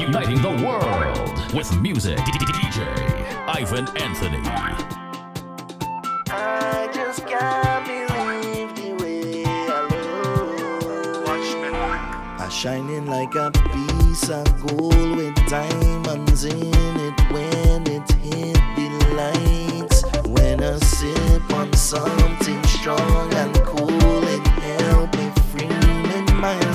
uniting the world with music. DJ Ivan Anthony. I just can't believe the way I look. Watchmen. I'm shining like a piece of gold with diamonds in it when it hit the lights. When I sip on something strong and cool, it helped me free my mind.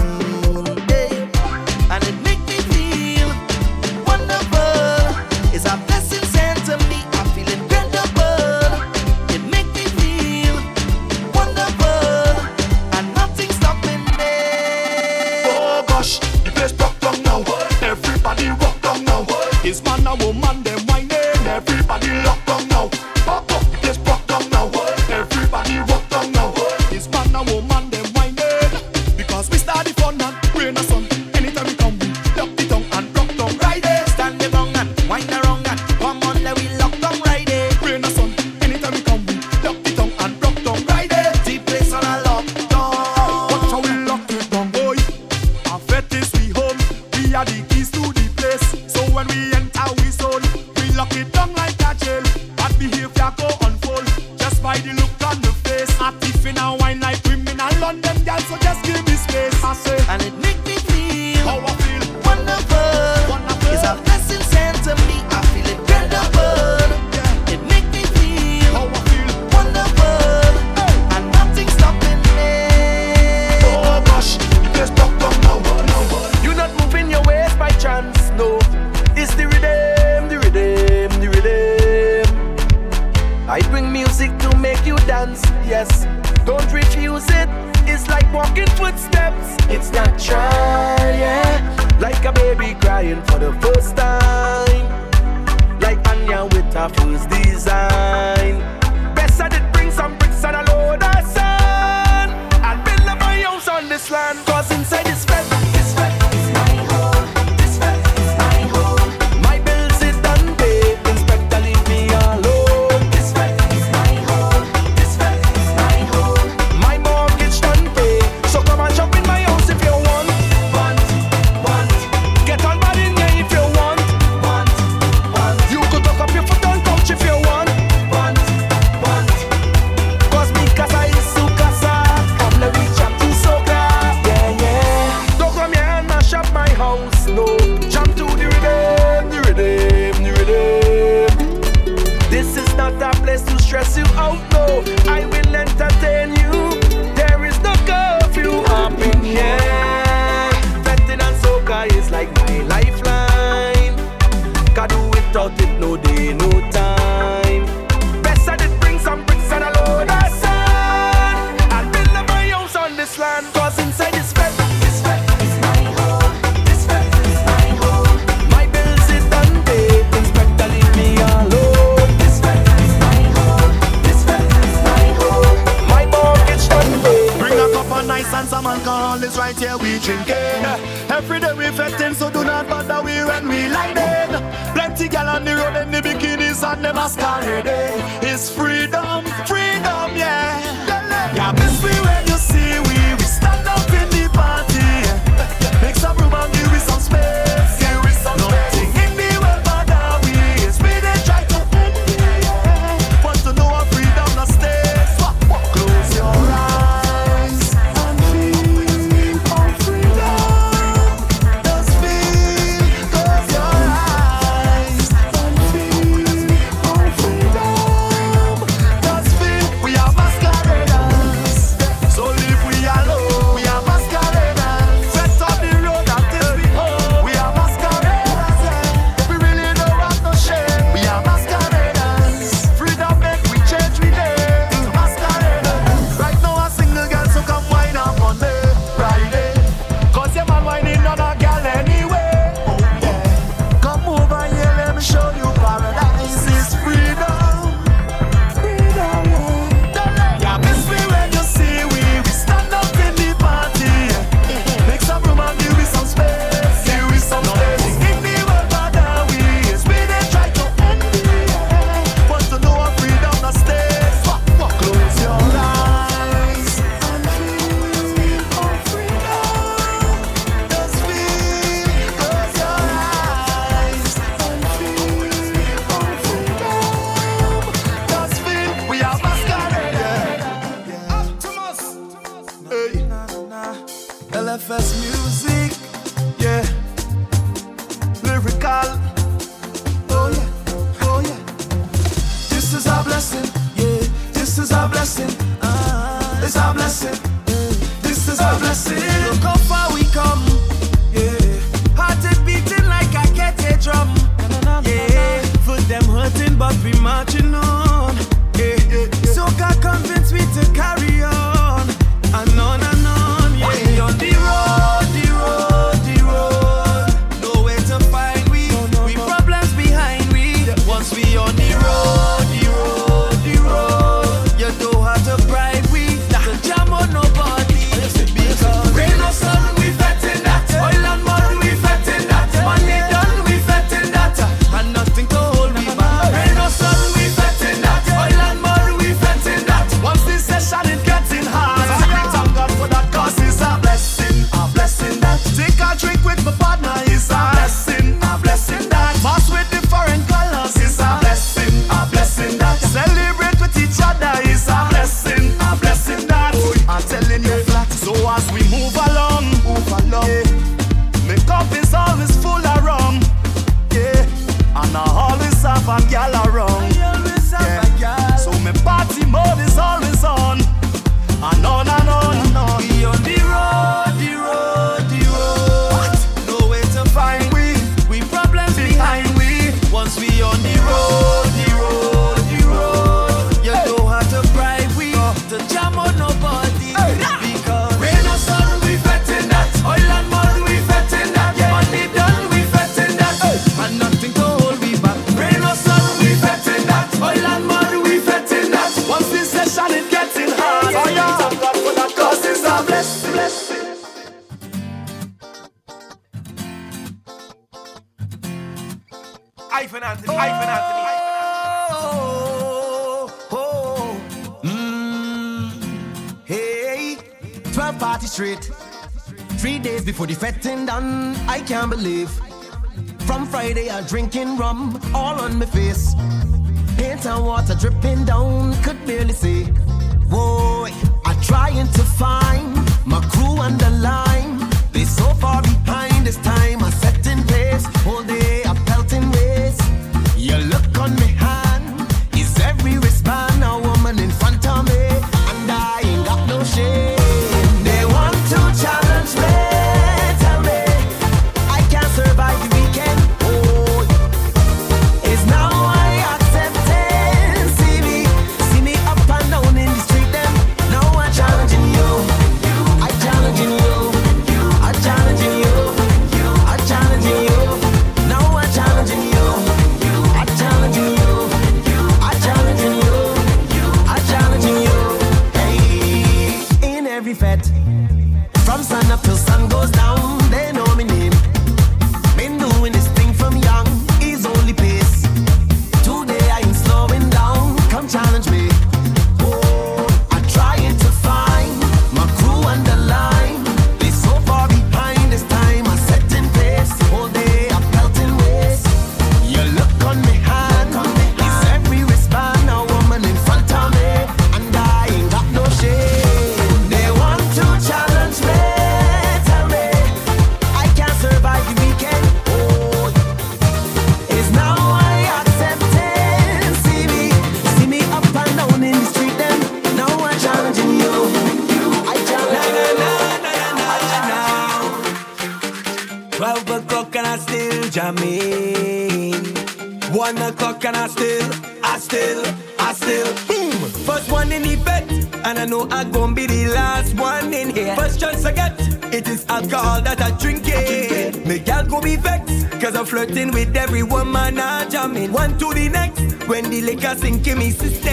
flirting with every woman I jam in. One to the next, when the liquor sink in me system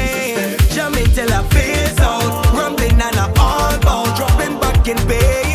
jamming till I face out, rumbling and I all bout Dropping back in bed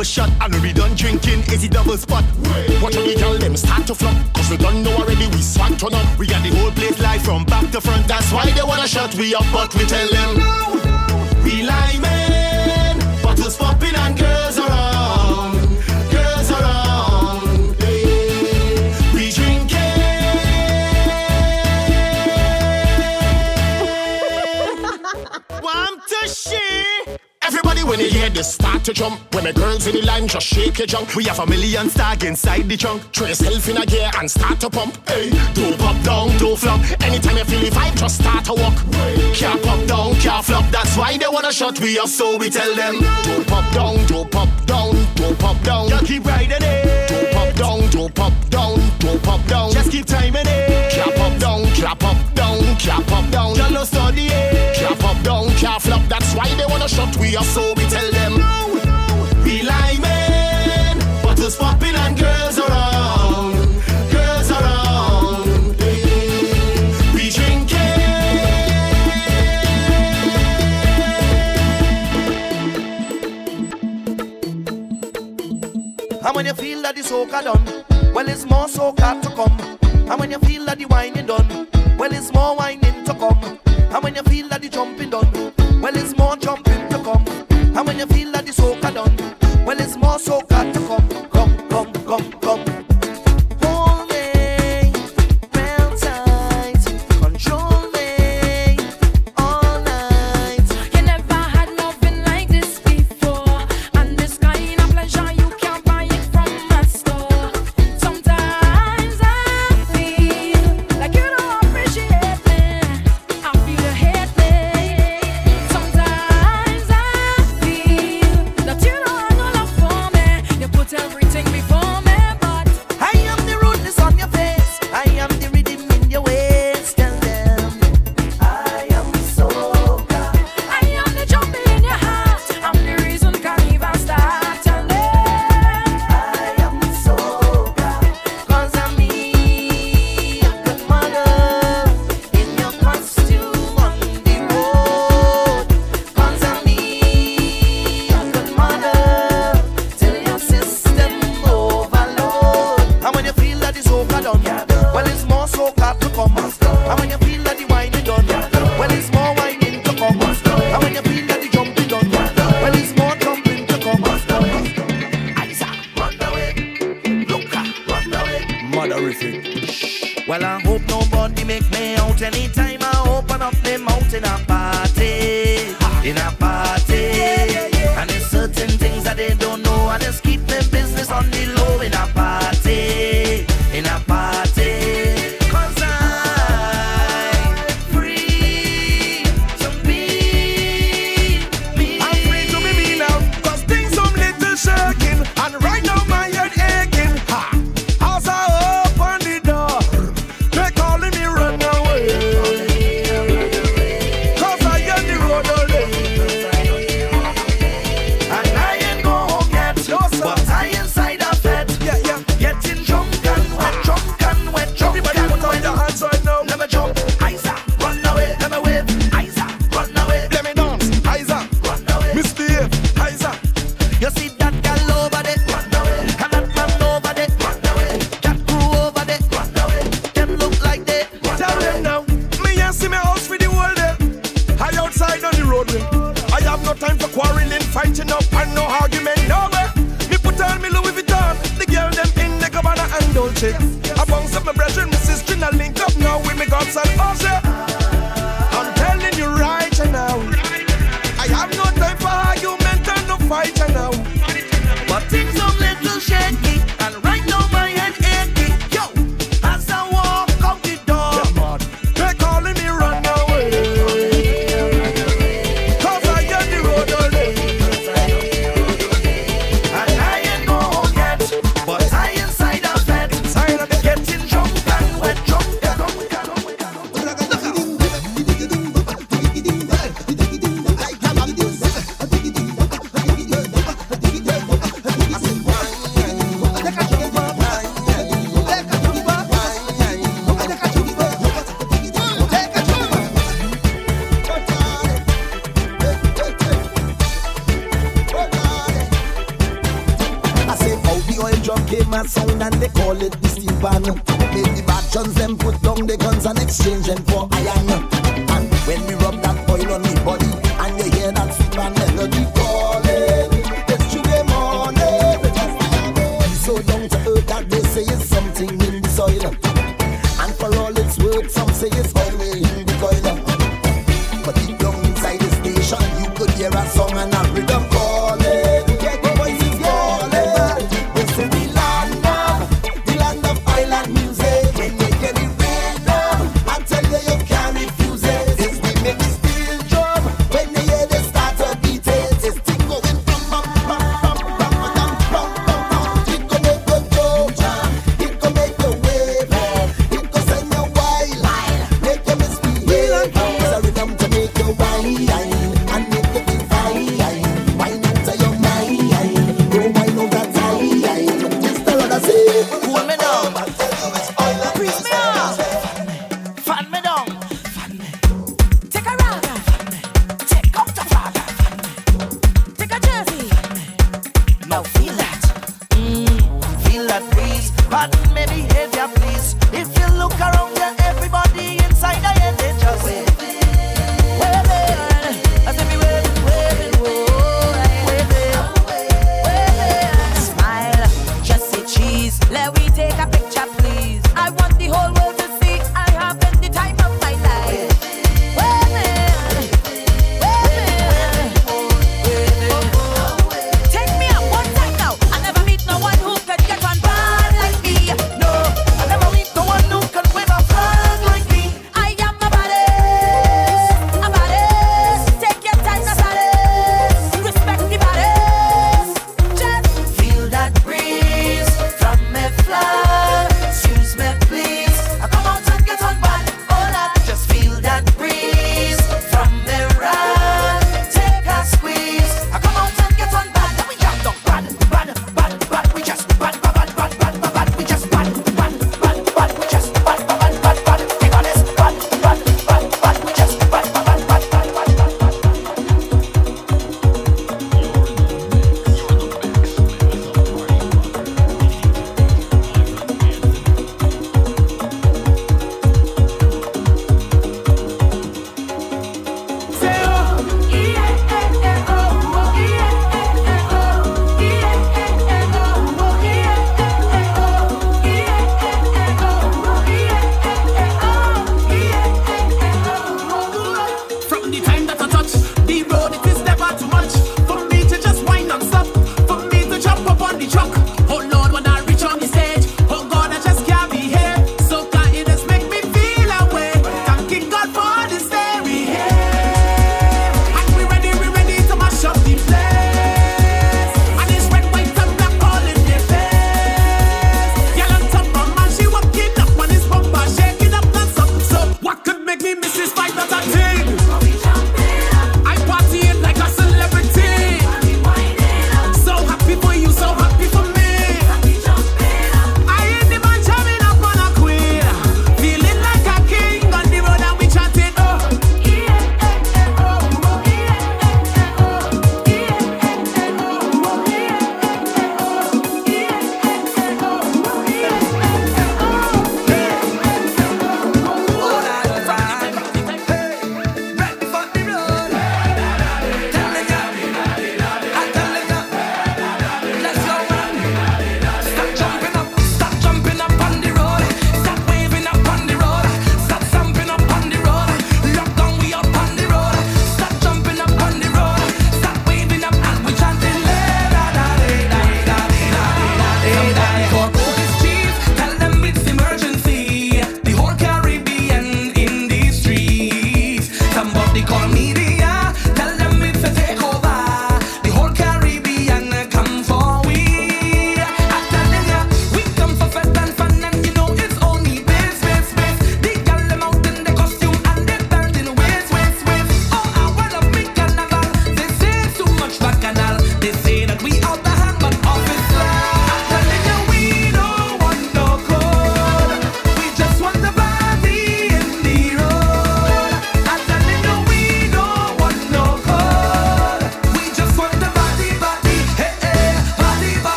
first shot and we done drinking. Is it double spot? Watch how the girl, them start to flop. Cause we done know already, we swag turn up. We got the whole place live from back to front. That's why they wanna shut we up, but we tell them, no, no. we lie, man. they start to jump. When the girls in the line just shake your junk. We have a million stag inside the trunk. Throw yourself in a gear and start to pump. Hey, do pop down, do flop. Anytime you feel the vibe, just start to walk. Can't pop down, can't flop. That's why they wanna shut we up, so we tell them. Do pop down, do pop down, do pop down. Just keep riding it. Do pop down, do pop down, do pop down. Just keep timing it. Clap up down, clap up down, clap up down. Y'all no study it. Clap down, can't flop. That's why they wanna shut we up. So we tell them, no, no. we like men, bottles popping and girls around, girls around. We drinking. And when you feel that the soca done, well, it's more soca to come. And when you feel that the wine done, well, it's more wine to come. And when you feel that the jumping so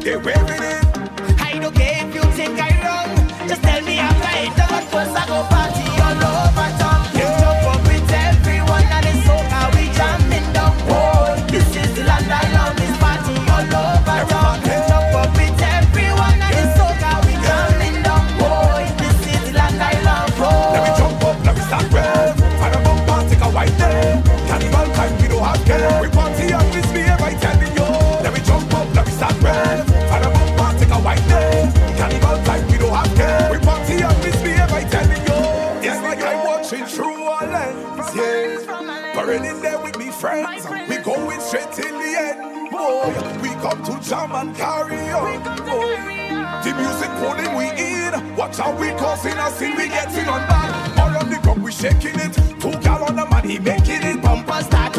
the will. come and carry on. Oh. The music pulling we in. Watch how we causing a scene. We getting on back. All on the ground we shaking it. Two gal on the man he making it. Bumper start.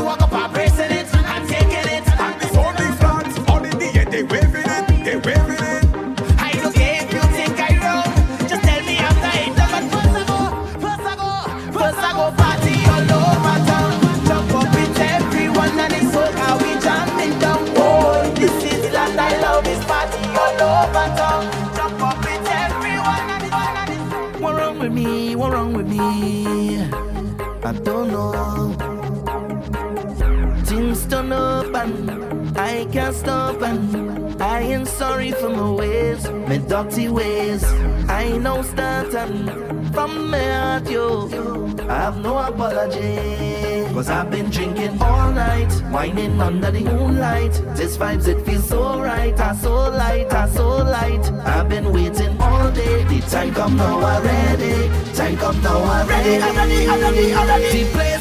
dirty ways. I now starting from me at you. I have no apology. Cause I've been drinking all night, whining under the moonlight. This vibes, it feels so right, I so light, I so light. I've been waiting all day. The time come now, I'm ready. Time come now, I'm ready. I'm ready, I'm ready, I'm ready. The place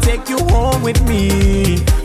take you home with me.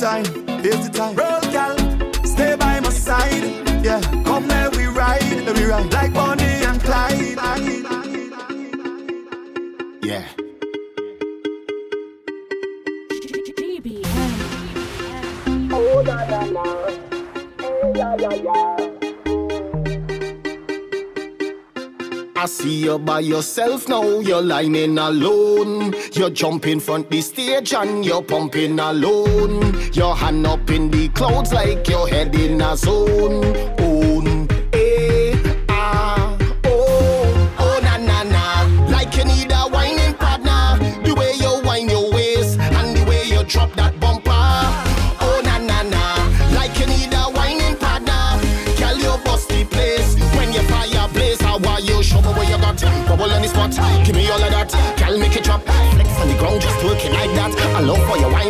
time, here's the time. Roll, gal, stay by my side. Yeah, come let we ride, let we ride like Bonnie and Clyde. Yeah. Oh, yeah, yeah, yeah. I see you by yourself now, you're lining alone. You're jumping front the stage and you're pumping alone. Your hand up in the clouds like you're heading a zone. Own.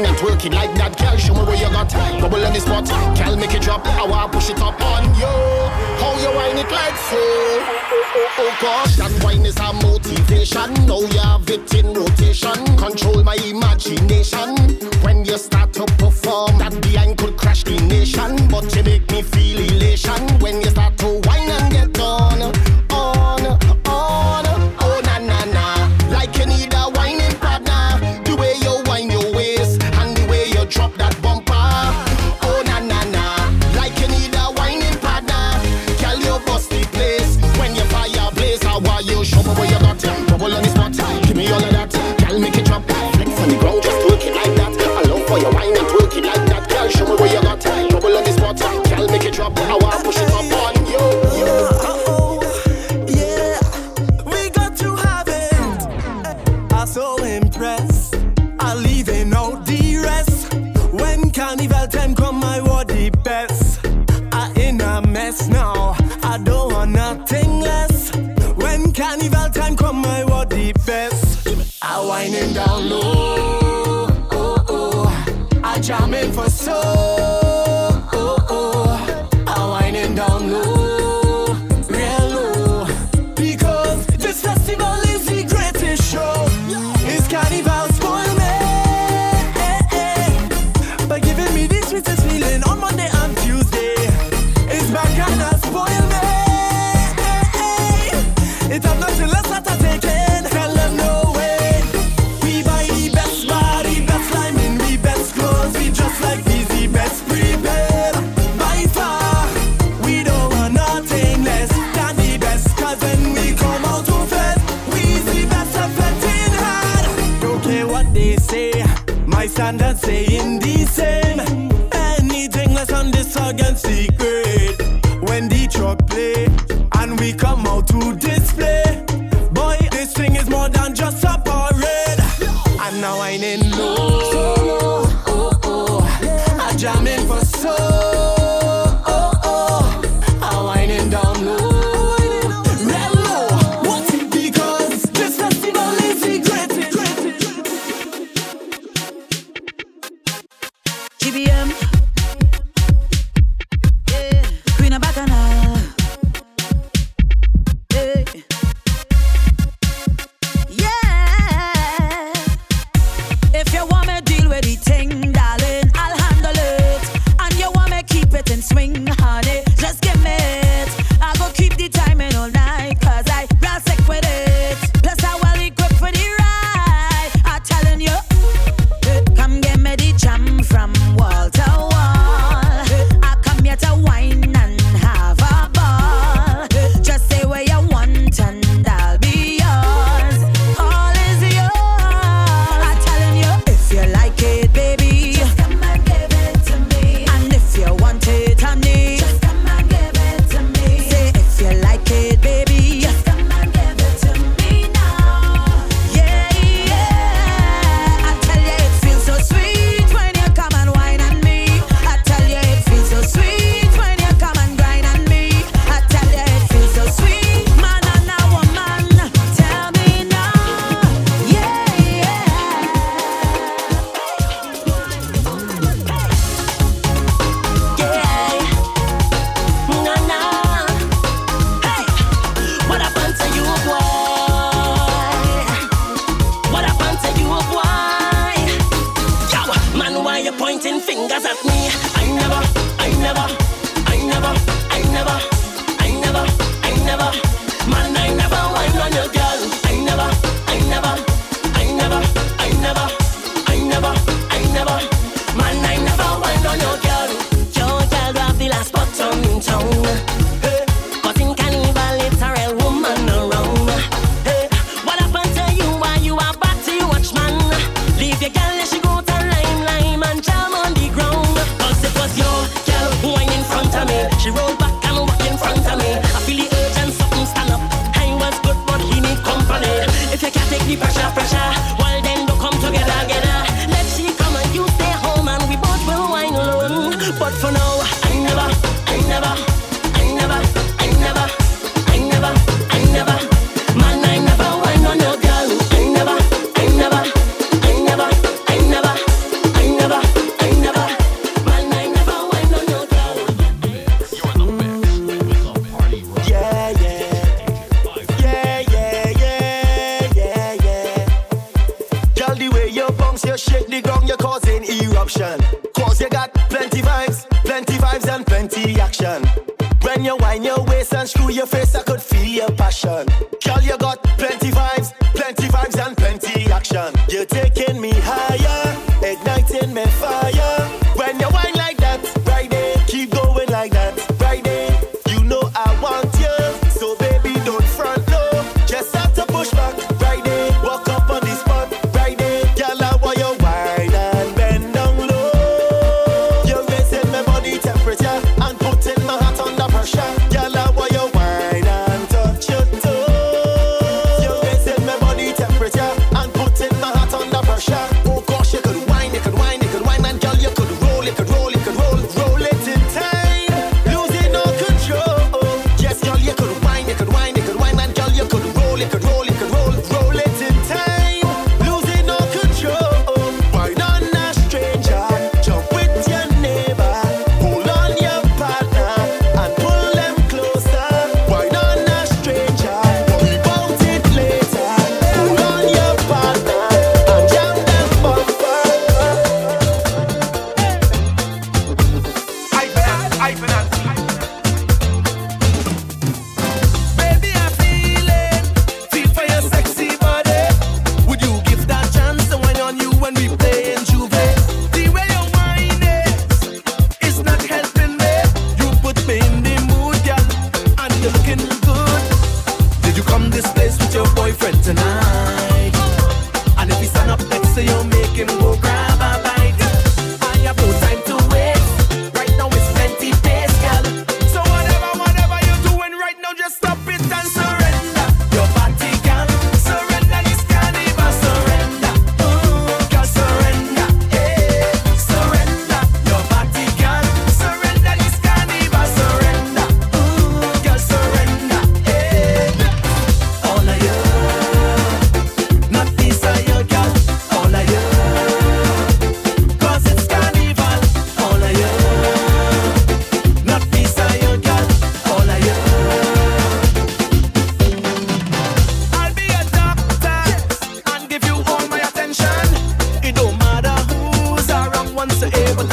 wine and twerk it like that. Girl, show me where you got. Bubble on the spot. Girl, make it drop. I want push it up on you. How you wine it like so? Oh, oh, oh gosh, that wine is a motivation. Now you have it in rotation. Control my imagination. When you start to perform, that behind could crash the nation. But you make me feel it.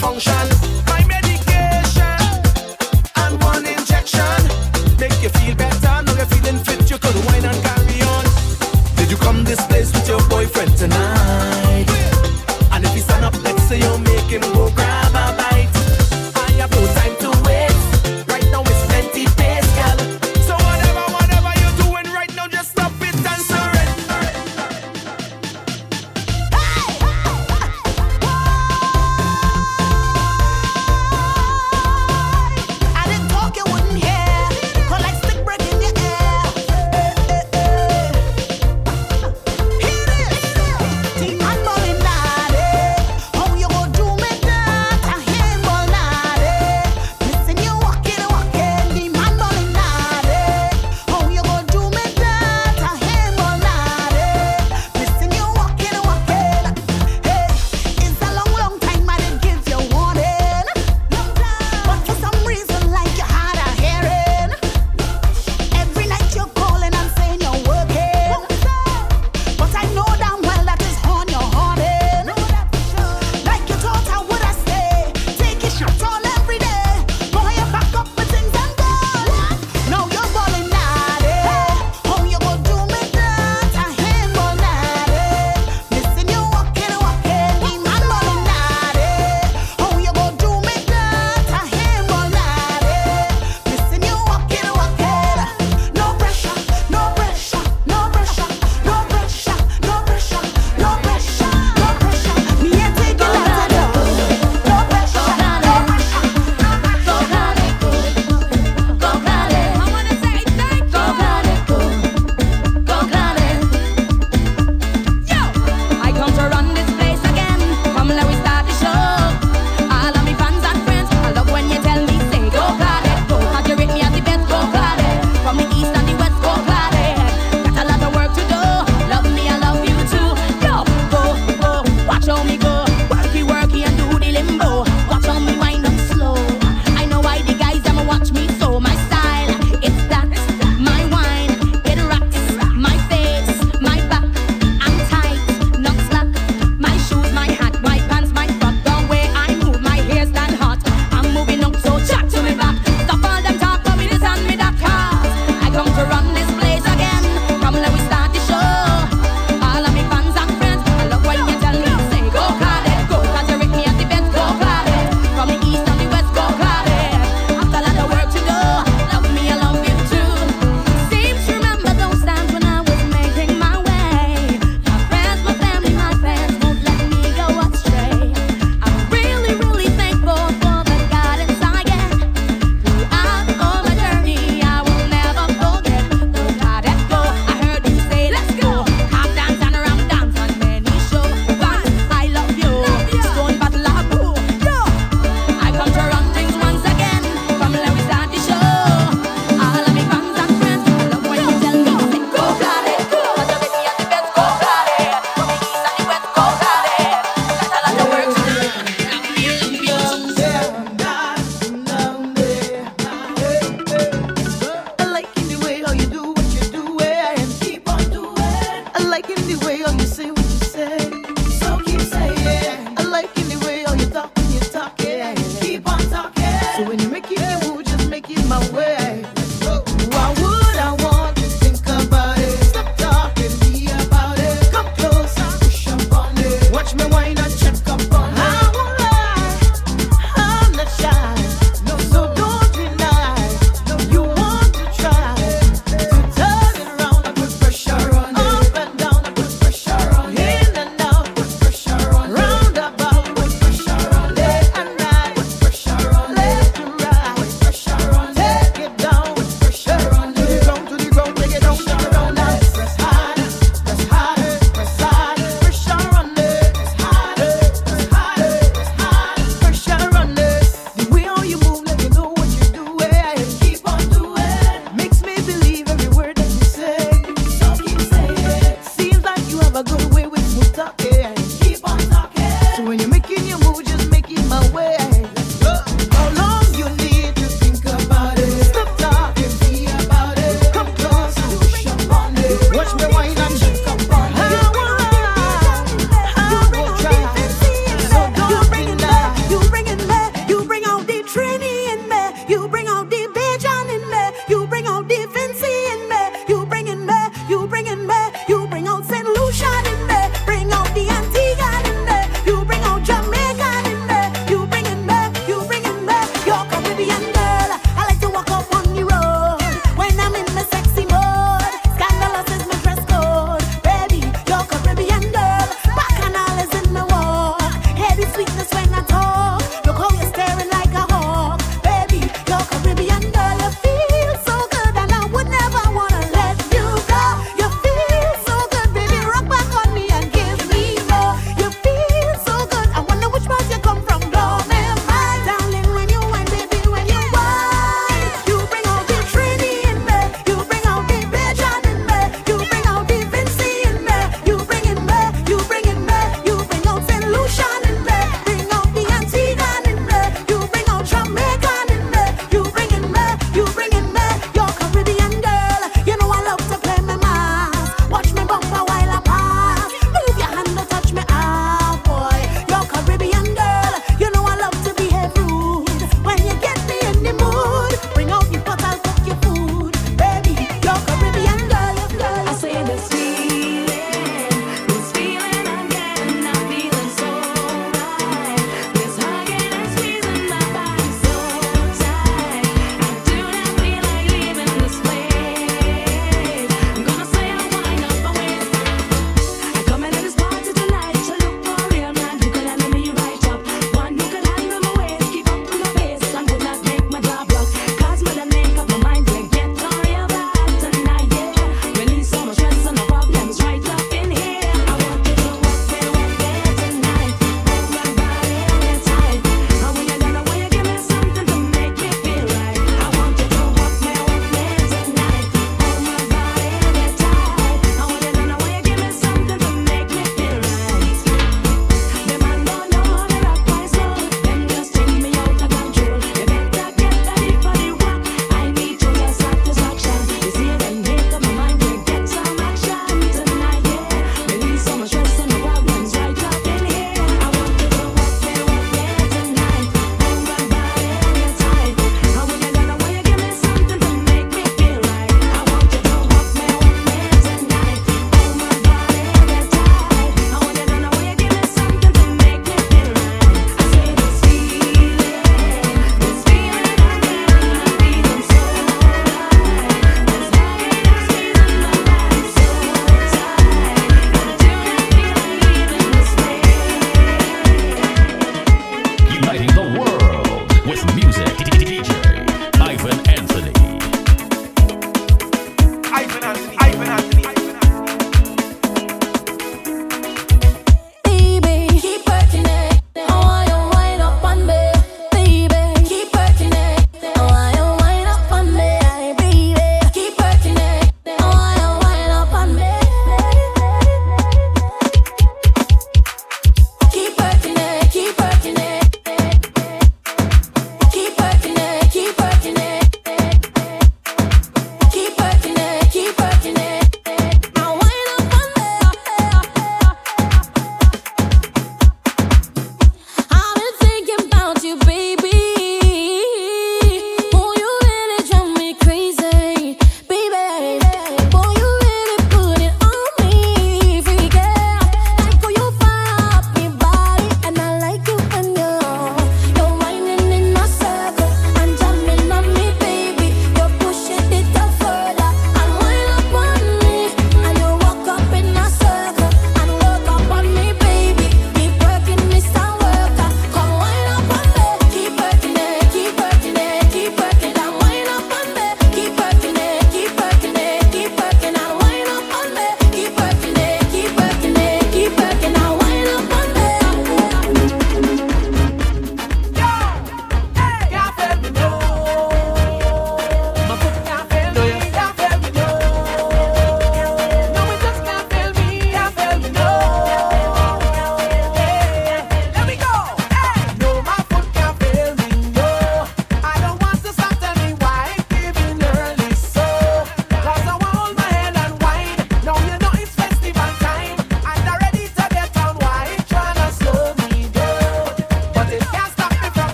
function.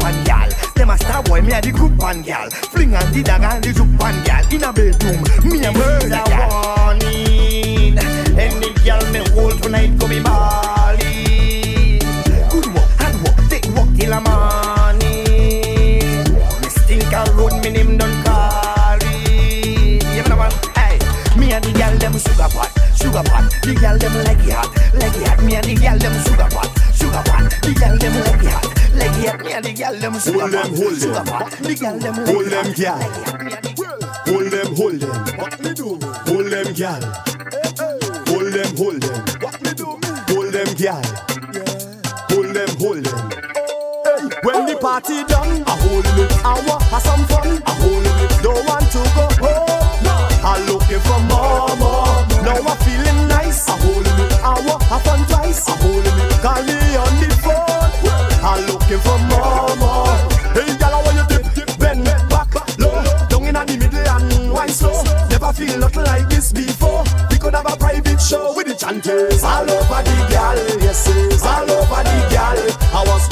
pan gal. Them a star boy, me a the group pan gal. Fling and the dagger and the juke pan gal. In a bedroom, me a murder warning. Any gal me hold tonight go be Bali. Good walk, hard walk, take walk till a morning. Me stink a road, me name don't carry. You know what? Hey, me and the gal them sugar pot sugar pot. The girl them leggy hot, leggy hot. Me and the girl them sugar pot, sugar pot. The girl them like here. Them Hold them, hold them. Hold them, girl. Hold them, hold them. Hold them, girl. Hold them, hold them. Hold them, girl. Hold them, hold them. When the party done, I hold it. I want have some fun. I hold it. Don't want to go home. I'm looking for more, more. Now I'm feeling nice. I hold it. for. Hey, girl, I want you bend back low, down in the middle and. Never feel nothing like this before. We could have a private show with the chanters all over the girl, yes, all over the girl. I was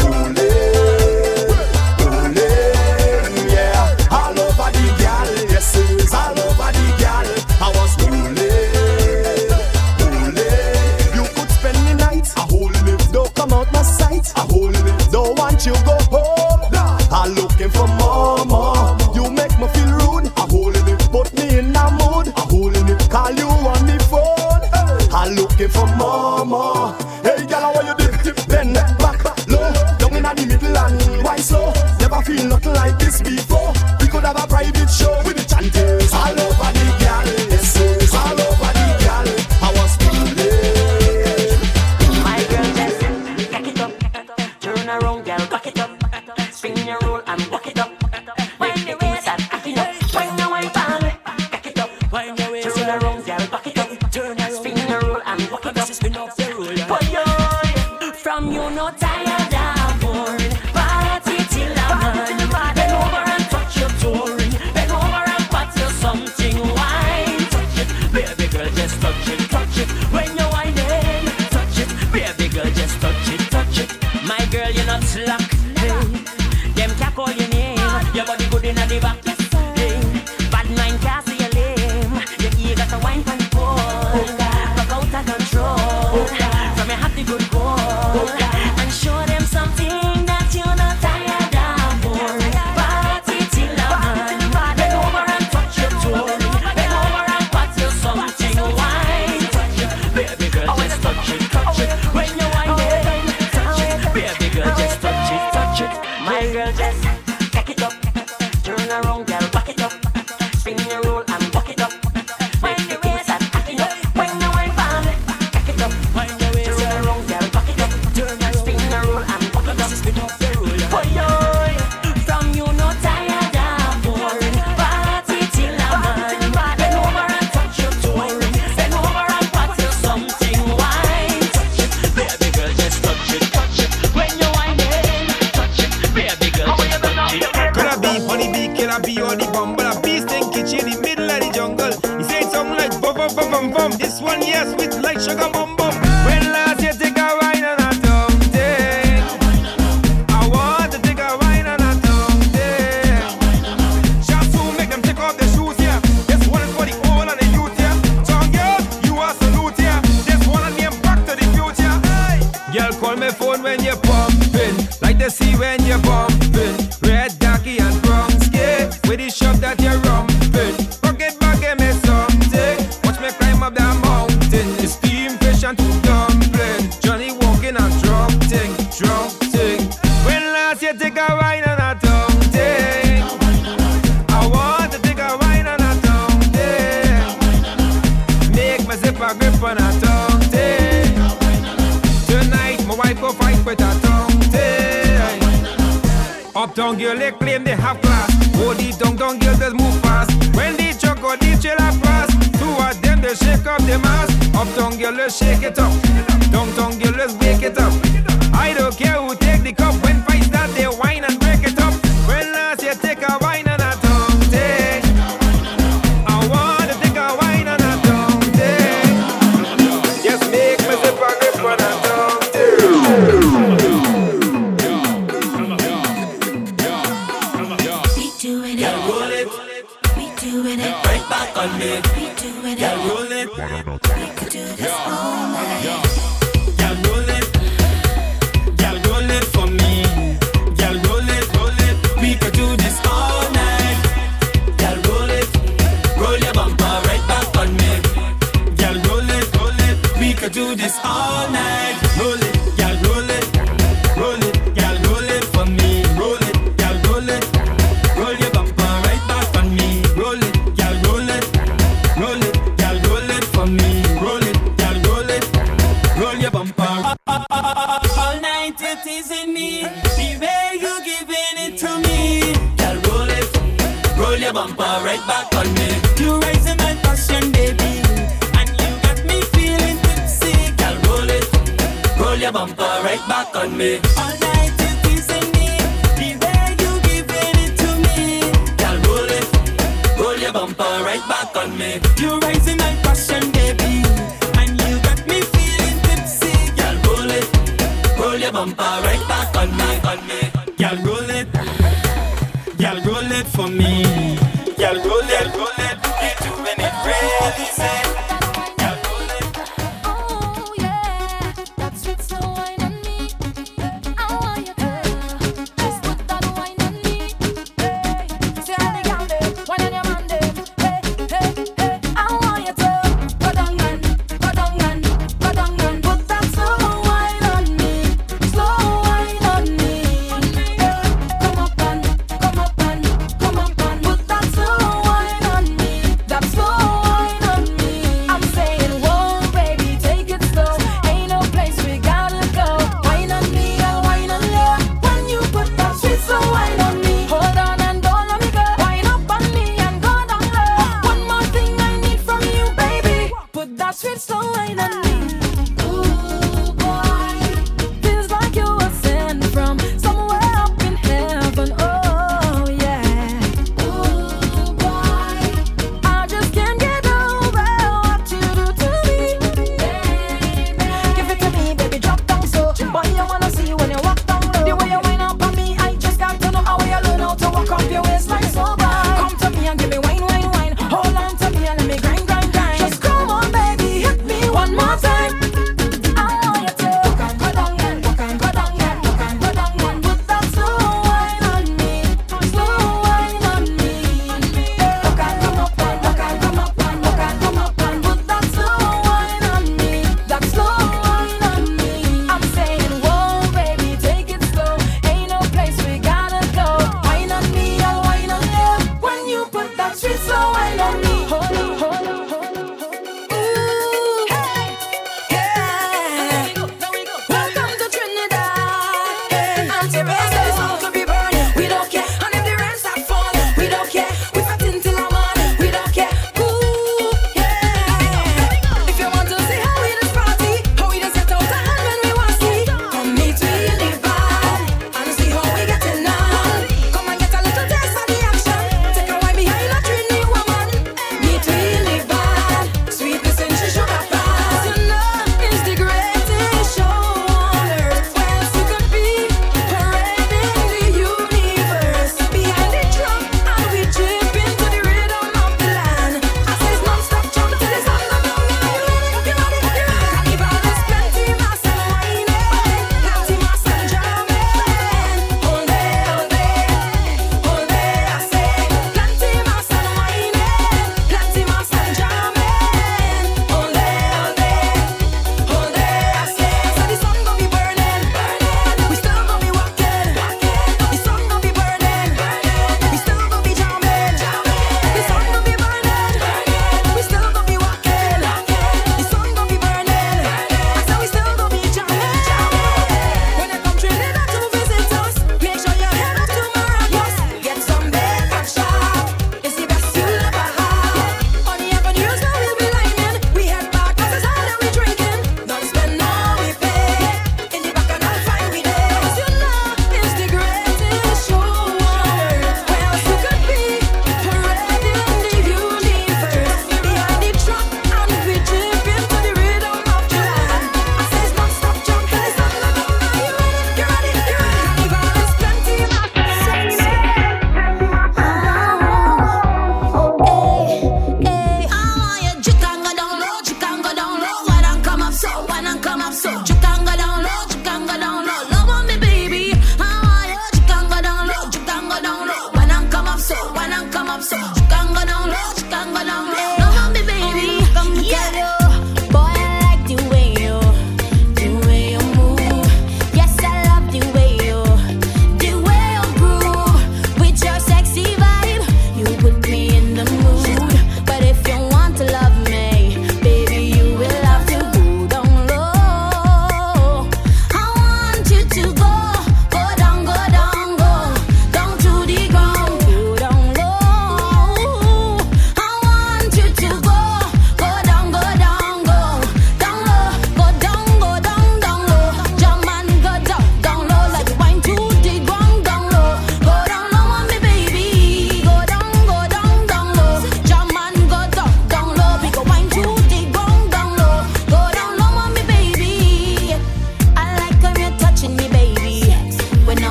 Op dan je lek, claim they have class. Oh, die dong dong girl, just move fast. When the choco, the chill up fast. Two of them, they shake up the mass. Up down girl, let's shake it up. Down down girl, let's break it up. I don't care who take the cup.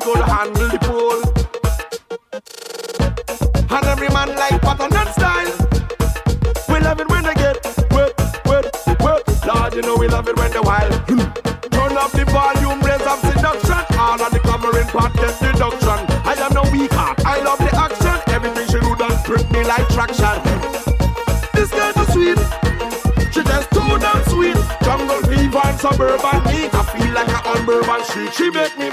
gonna handle the pole. And every man like pattern and style. We love it when they get wet, wet, wet. Lord, you know we love it when they wild. Hmm. Turn up the volume, raise up seduction. All of the covering part gets deduction. I am no weak heart, I love the action. Everything she do does grip me like traction. This girl too sweet. She just too damn sweet. Jungle fever and suburban heat. I feel like a on bourbon street. She make me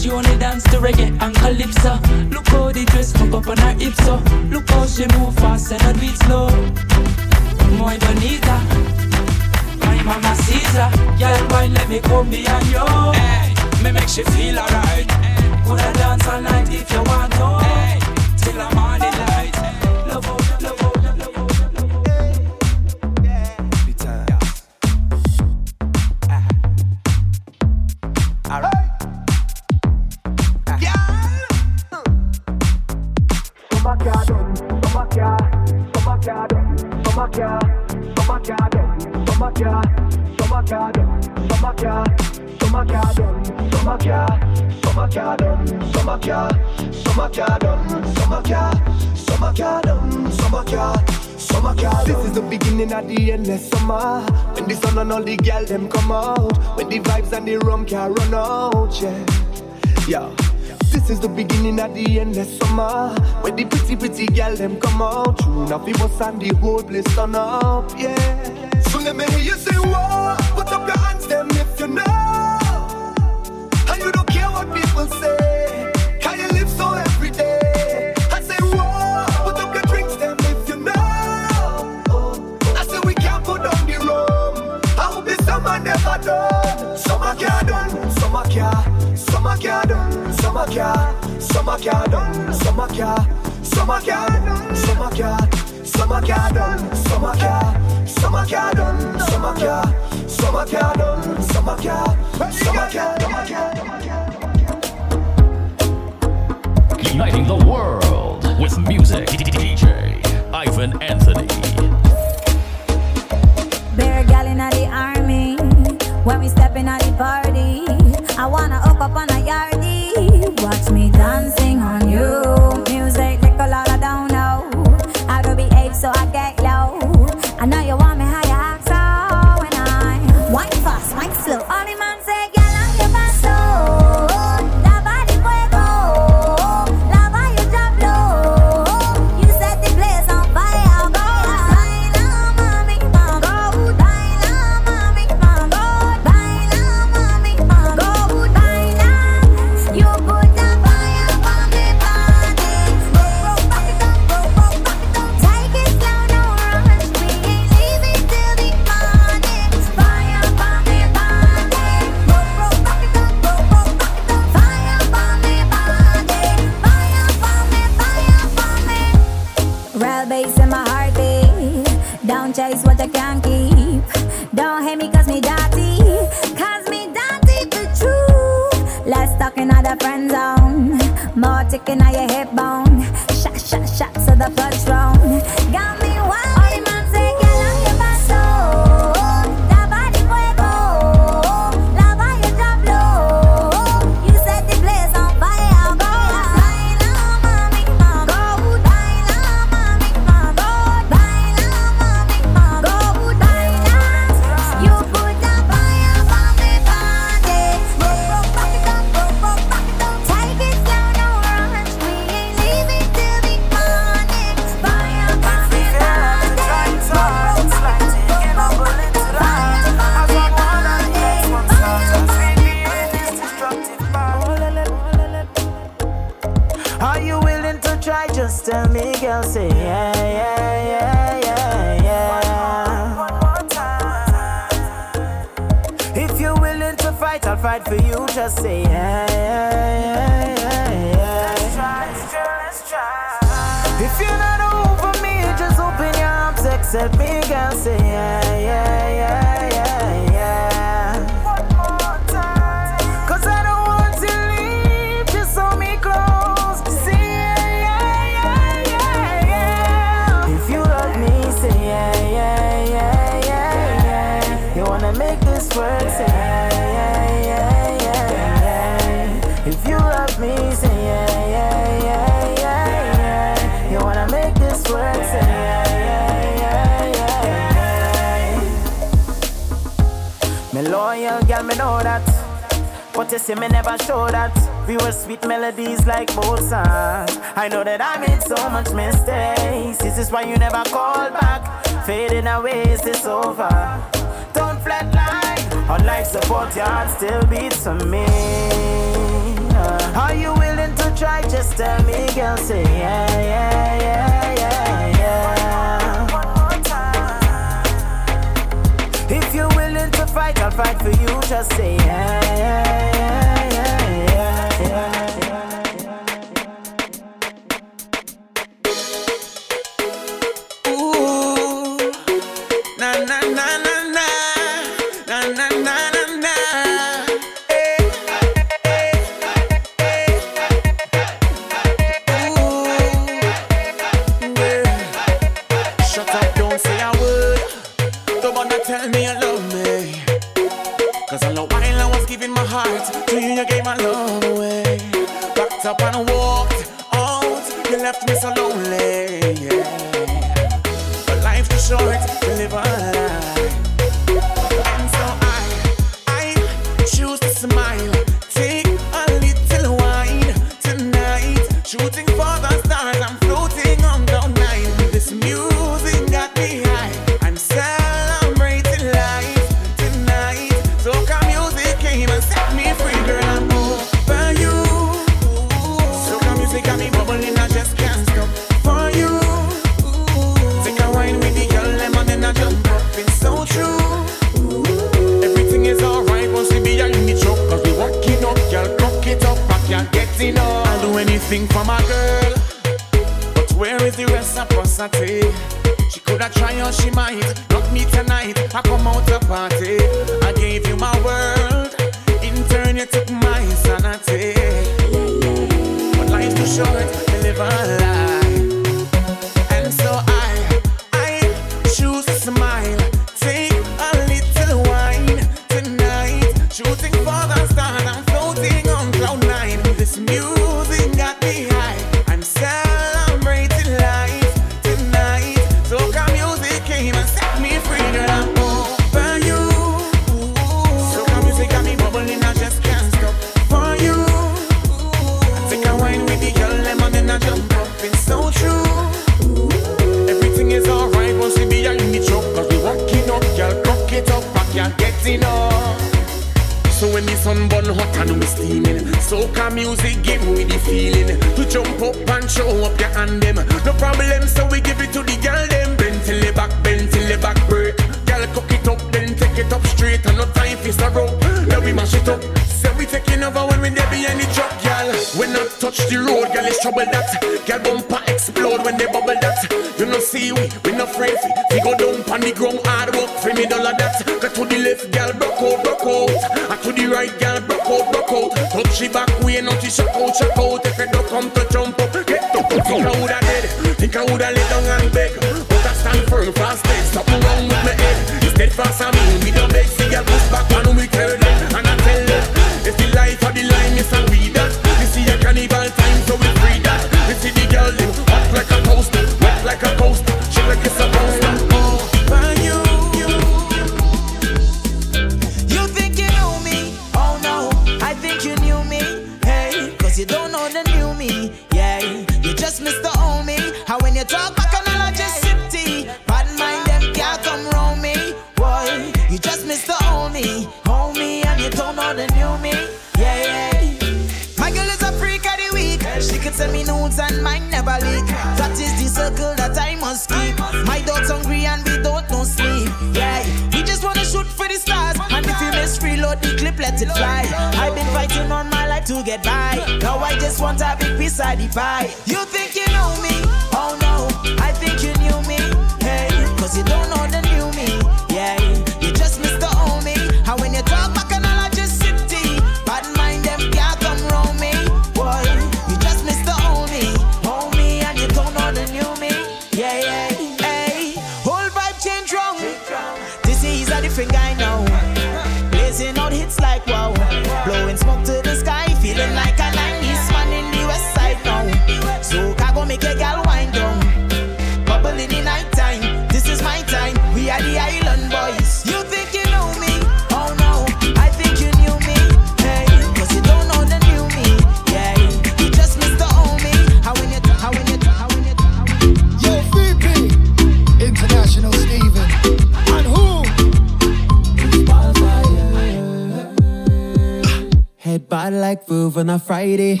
I like food on a Friday.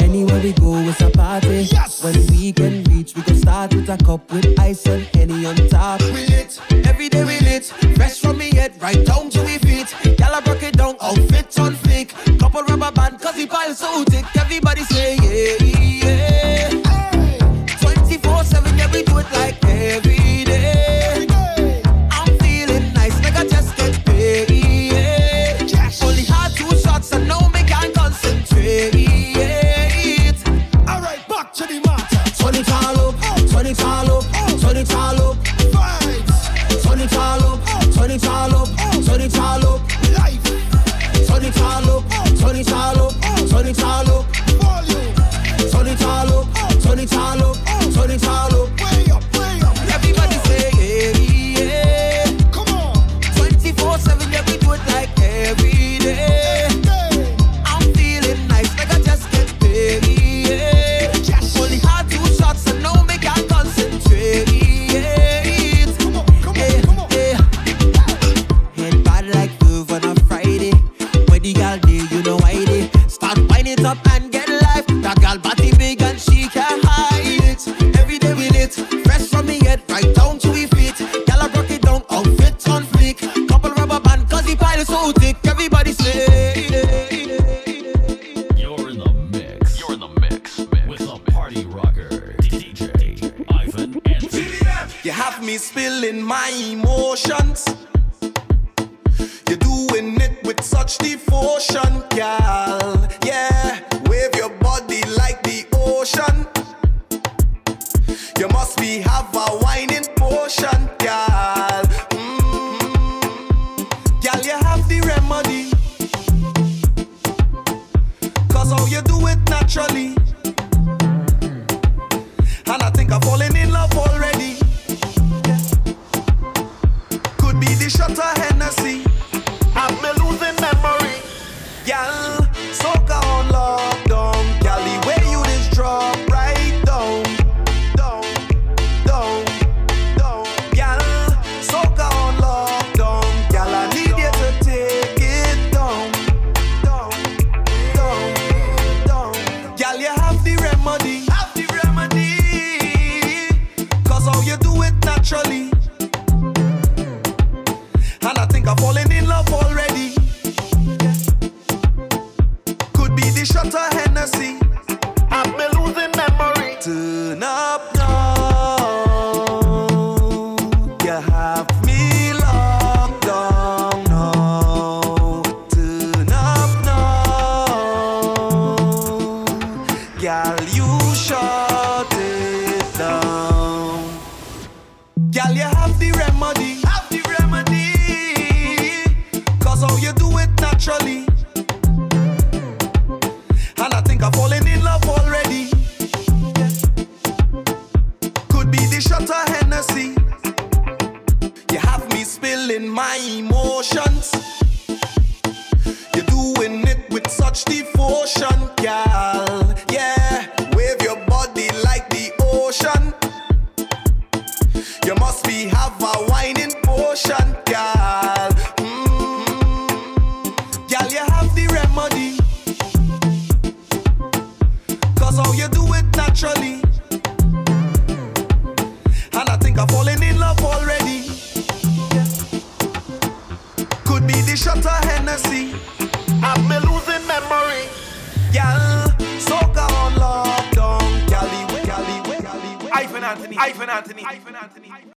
Anywhere we go, it's a party. Yes. When we can reach, we can start with a cup with ice and any on top. We lit, every day we lit. Fresh from me head, right down to we feet. Gala rock it down, outfit on fleek. Couple rubber band, cause he pile so thick. Everybody say yeah, yeah. 24-7, yeah, we do it like every